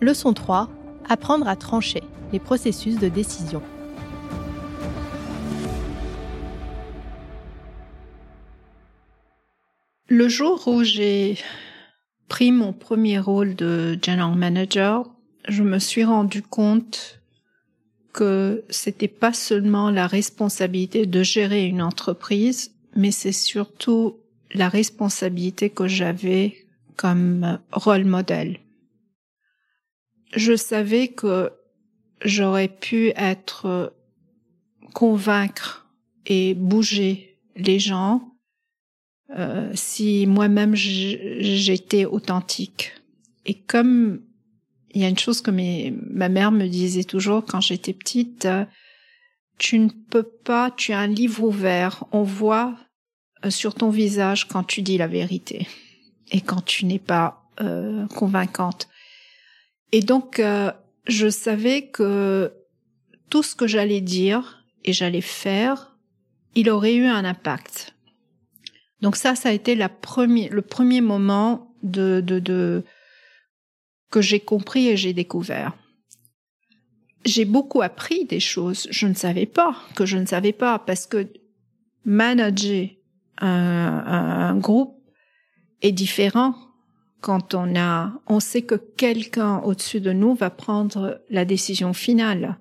Leçon 3. Apprendre à trancher les processus de décision. Le jour où j'ai pris mon premier rôle de general manager, je me suis rendu compte que c'était pas seulement la responsabilité de gérer une entreprise, mais c'est surtout la responsabilité que j'avais comme rôle modèle. Je savais que j'aurais pu être convaincre et bouger les gens euh, si moi-même j'étais authentique. Et comme il y a une chose que ma mère me disait toujours quand j'étais petite, euh, tu ne peux pas, tu as un livre ouvert, on voit euh, sur ton visage quand tu dis la vérité et quand tu n'es pas euh, convaincante. Et donc, euh, je savais que tout ce que j'allais dire et j'allais faire, il aurait eu un impact. Donc ça, ça a été la le premier moment de, de, de que j'ai compris et j'ai découvert. J'ai beaucoup appris des choses. Je ne savais pas que je ne savais pas parce que manager un, groupe est différent quand on a, on sait que quelqu'un au-dessus de nous va prendre la décision finale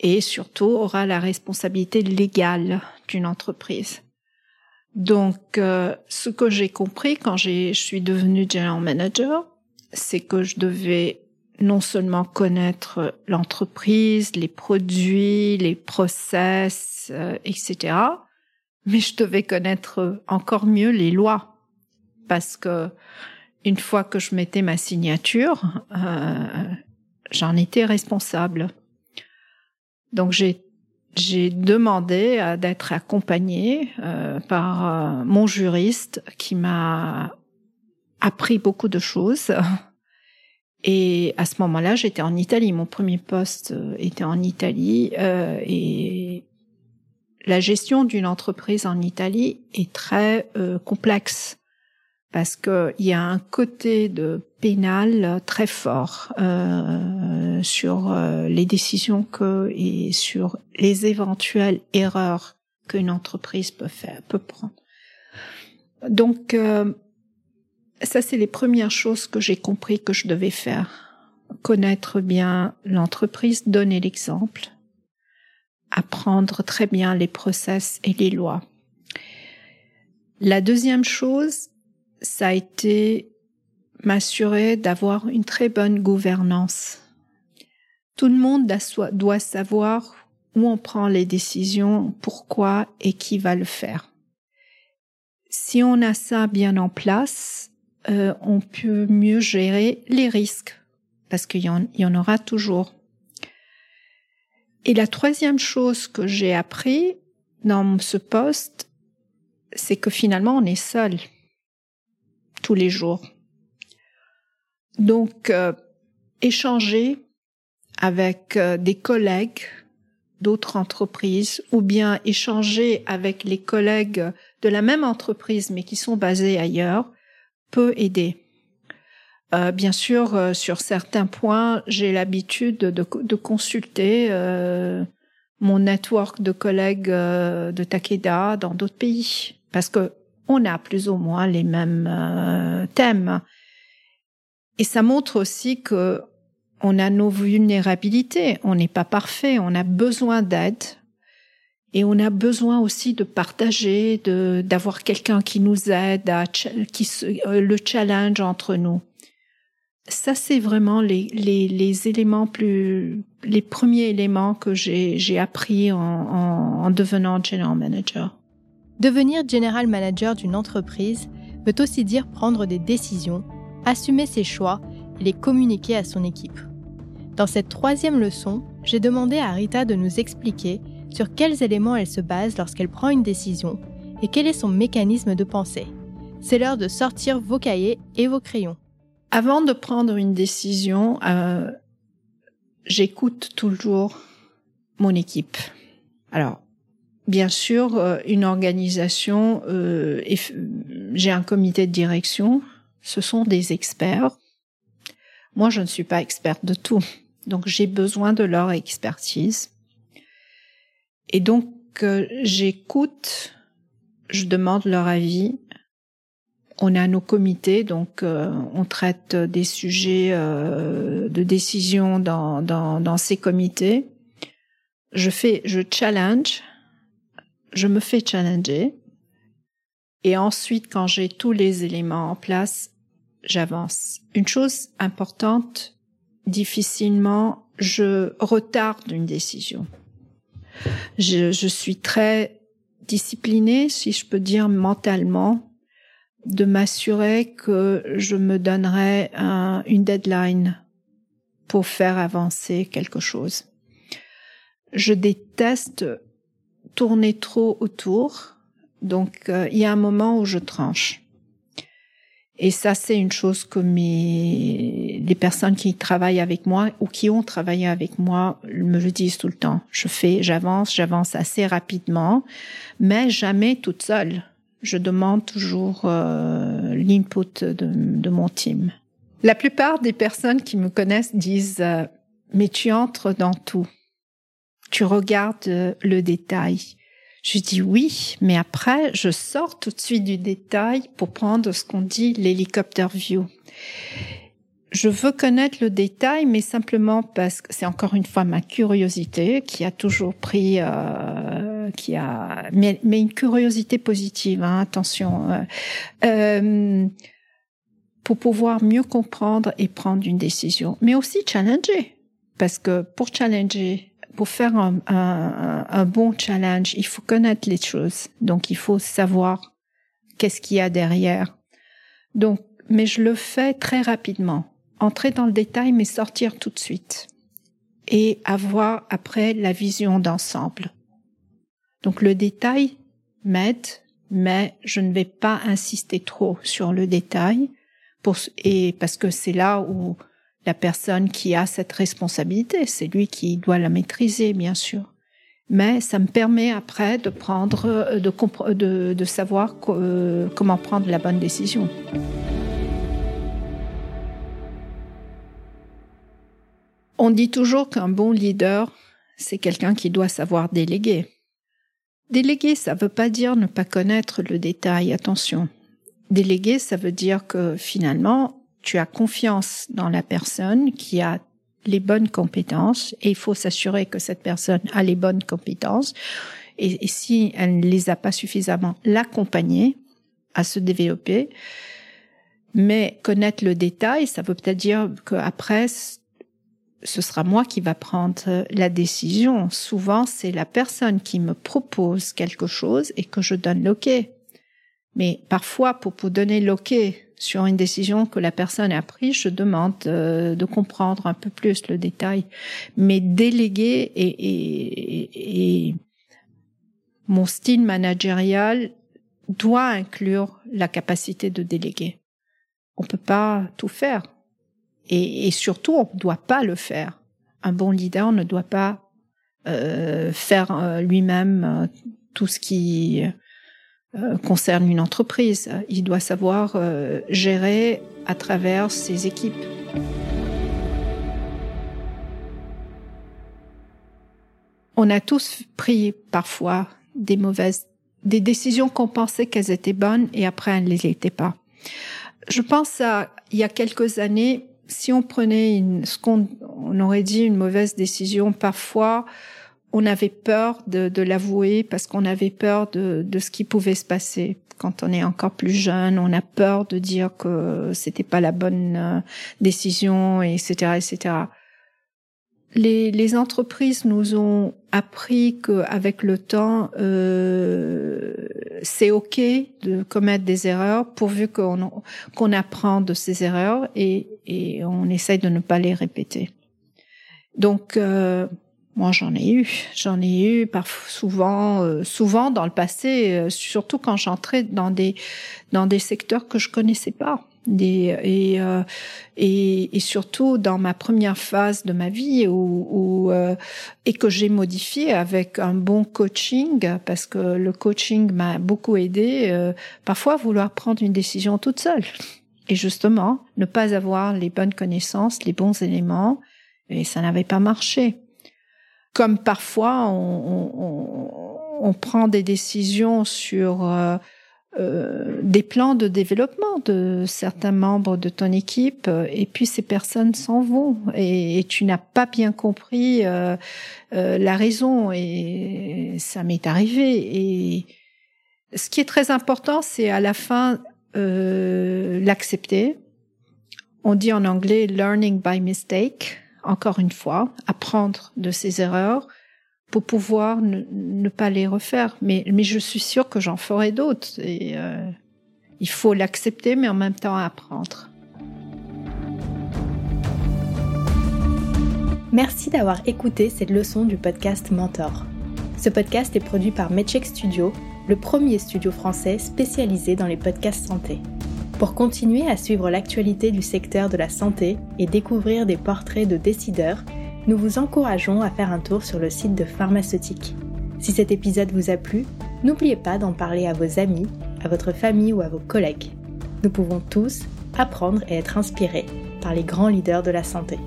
et surtout aura la responsabilité légale d'une entreprise. Donc, euh, ce que j'ai compris quand je suis devenue general manager, c'est que je devais non seulement connaître l'entreprise, les produits, les process, euh, etc., mais je devais connaître encore mieux les lois parce que une fois que je mettais ma signature, euh, j'en étais responsable. Donc j'ai j'ai demandé d'être accompagnée euh, par euh, mon juriste qui m'a appris beaucoup de choses. Et à ce moment-là, j'étais en Italie. Mon premier poste était en Italie et la gestion d'une entreprise en Italie est très euh, complexe parce qu'il y a un côté de pénal très fort euh, sur euh, les décisions que et sur les éventuelles erreurs qu'une entreprise peut faire peut prendre. Donc ça c'est les premières choses que j'ai compris que je devais faire connaître bien l'entreprise, donner l'exemple apprendre très bien les process et les lois. La deuxième chose, ça a été m'assurer d'avoir une très bonne gouvernance. Tout le monde doit savoir où on prend les décisions, pourquoi et qui va le faire. Si on a ça bien en place, euh, on peut mieux gérer les risques, parce qu'il y, y en aura toujours. Et la troisième chose que j'ai appris dans ce poste, c'est que finalement on est seul les jours. Donc, euh, échanger avec euh, des collègues d'autres entreprises ou bien échanger avec les collègues de la même entreprise mais qui sont basés ailleurs peut aider. Euh, bien sûr, sur certains points, j'ai l'habitude de, consulter mon network de collègues de Takeda dans d'autres pays, parce que on a plus ou moins les mêmes thèmes. Et ça montre aussi que on a nos vulnérabilités, on n'est pas parfait, on a besoin d'aide. Et on a besoin aussi de partager, de d'avoir quelqu'un qui nous aide, qui le challenge entre nous ça, c'est vraiment les, les, les, éléments plus, les premiers éléments que j'ai appris en, en, en devenant general manager. Devenir general manager d'une entreprise veut aussi dire prendre des décisions, assumer ses choix et les communiquer à son équipe. Dans cette troisième leçon, j'ai demandé à Rita de nous expliquer sur quels éléments elle se base lorsqu'elle prend une décision et quel est son mécanisme de pensée. C'est l'heure de sortir vos cahiers et vos crayons. Avant de prendre une décision, euh, j'écoute toujours mon équipe. Alors, bien sûr, euh, une organisation, euh, j'ai un comité de direction, ce sont des experts. Moi, je ne suis pas experte de tout. Donc, j'ai besoin de leur expertise. Et donc, euh, j'écoute, je demande leur avis. On a nos comités, donc euh, on traite des sujets de décision dans, dans, dans ces comités. Je fais, je challenge, je me fais challenger. Et ensuite, quand j'ai tous les éléments en place, j'avance. Une chose importante, difficilement, je retarde une décision. Je, suis très disciplinée, si je peux dire mentalement, de m'assurer que je me donnerai un, une deadline pour faire avancer quelque chose. Je déteste tourner trop autour, donc euh, il y a un moment où je tranche. Et ça, c'est une chose que mes, les personnes qui travaillent avec moi ou qui ont travaillé avec moi me le disent tout le temps. Je fais, j'avance, j'avance assez rapidement, mais jamais toute seule. Je demande toujours euh, l'input de, mon team. La plupart des personnes qui me connaissent disent euh, mais tu entres dans tout. Tu regardes le détail. Je dis oui, mais après, je sors tout de suite du détail pour prendre ce qu'on dit l'hélicoptère view. Je veux connaître le détail, mais simplement parce que c'est encore une fois ma curiosité qui a toujours pris, euh, qui a, mais, mais, une curiosité positive. Hein, attention, euh, euh, pour pouvoir mieux comprendre et prendre une décision, mais aussi challenger, parce que pour challenger, pour faire un, bon challenge, il faut connaître les choses. Donc, il faut savoir qu'est-ce qu'il y a derrière. Donc, mais je le fais très rapidement. Entrer dans le détail, mais sortir tout de suite. Et avoir après la vision d'ensemble. Donc, le détail m'aide, mais je ne vais pas insister trop sur le détail et parce que c'est là où la personne qui a cette responsabilité. C'est lui qui doit la maîtriser, bien sûr. Mais ça me permet après de prendre, euh, de, de, de savoir euh, comment prendre la bonne décision. On dit toujours qu'un bon leader, c'est quelqu'un qui doit savoir déléguer. Déléguer, ça ne veut pas dire ne pas connaître le détail, attention. Déléguer, ça veut dire que finalement, tu as confiance dans la personne qui a les bonnes compétences et il faut s'assurer que cette personne a les bonnes compétences et, si elle ne les a pas suffisamment, l'accompagner à se développer. Mais connaître le détail, ça veut peut-être dire qu'après, ce sera moi qui va prendre la décision. Souvent, c'est la personne qui me propose quelque chose et que je donne l'OK. Mais parfois, pour, pour donner l'OK, sur une décision que la personne a prise, je demande euh, de comprendre un peu plus le détail. Mais déléguer et, mon style managérial doit inclure la capacité de déléguer. On peut pas tout faire. Et, et surtout, on ne doit pas le faire. Un bon leader ne doit pas euh, faire euh, lui-même euh, tout ce qui concerne une entreprise. Il doit savoir euh, gérer à travers ses équipes. On a tous pris parfois des mauvaises, des décisions qu'on pensait qu'elles étaient bonnes et après elles ne les étaient pas. Je pense à il y a quelques années, si on prenait une, ce qu'on on aurait dit une mauvaise décision, parfois on avait peur de, l'avouer parce qu'on avait peur de, ce qui pouvait se passer. Quand on est encore plus jeune, on a peur de dire que c'était pas la bonne euh, décision, etc., etc. Les, les entreprises nous ont appris qu'avec le temps, euh, c'est ok de commettre des erreurs pourvu qu'on qu'on apprend de ces erreurs et, et on essaye de ne pas les répéter. Donc euh, moi, j'en ai eu, j'en ai eu parfois, souvent, euh, souvent dans le passé, euh, surtout quand j'entrais dans des dans des secteurs que je connaissais pas. Des, et, euh, et, et surtout dans ma première phase de ma vie où, où et que j'ai modifié avec un bon coaching parce que le coaching m'a beaucoup aidé parfois à vouloir prendre une décision toute seule et justement ne pas avoir les bonnes connaissances, les bons éléments, et ça n'avait pas marché. Comme parfois on, on, on prend des décisions sur euh, euh, des plans de développement de certains membres de ton équipe et puis ces personnes s'en vont. Et, tu n'as pas bien compris euh, euh, la raison. Et ça m'est arrivé. Et ce qui est très important c'est à la fin euh, l'accepter. On dit en anglais learning by mistake encore une fois apprendre de ses erreurs pour pouvoir ne, pas les refaire. Mais, je suis sûre que j'en ferai d'autres. Et euh, il faut l'accepter, mais en même temps apprendre. Merci d'avoir écouté cette leçon du podcast Mentor. Ce podcast est produit par Medcheck Studio, le premier studio français spécialisé dans les podcasts santé. Pour continuer à suivre l'actualité du secteur de la santé et découvrir des portraits de décideurs, nous vous encourageons à faire un tour sur le site de Pharmaceutique. Si cet épisode vous a plu, n'oubliez pas d'en parler à vos amis, à votre famille ou à vos collègues. Nous pouvons tous apprendre et être inspirés par les grands leaders de la santé.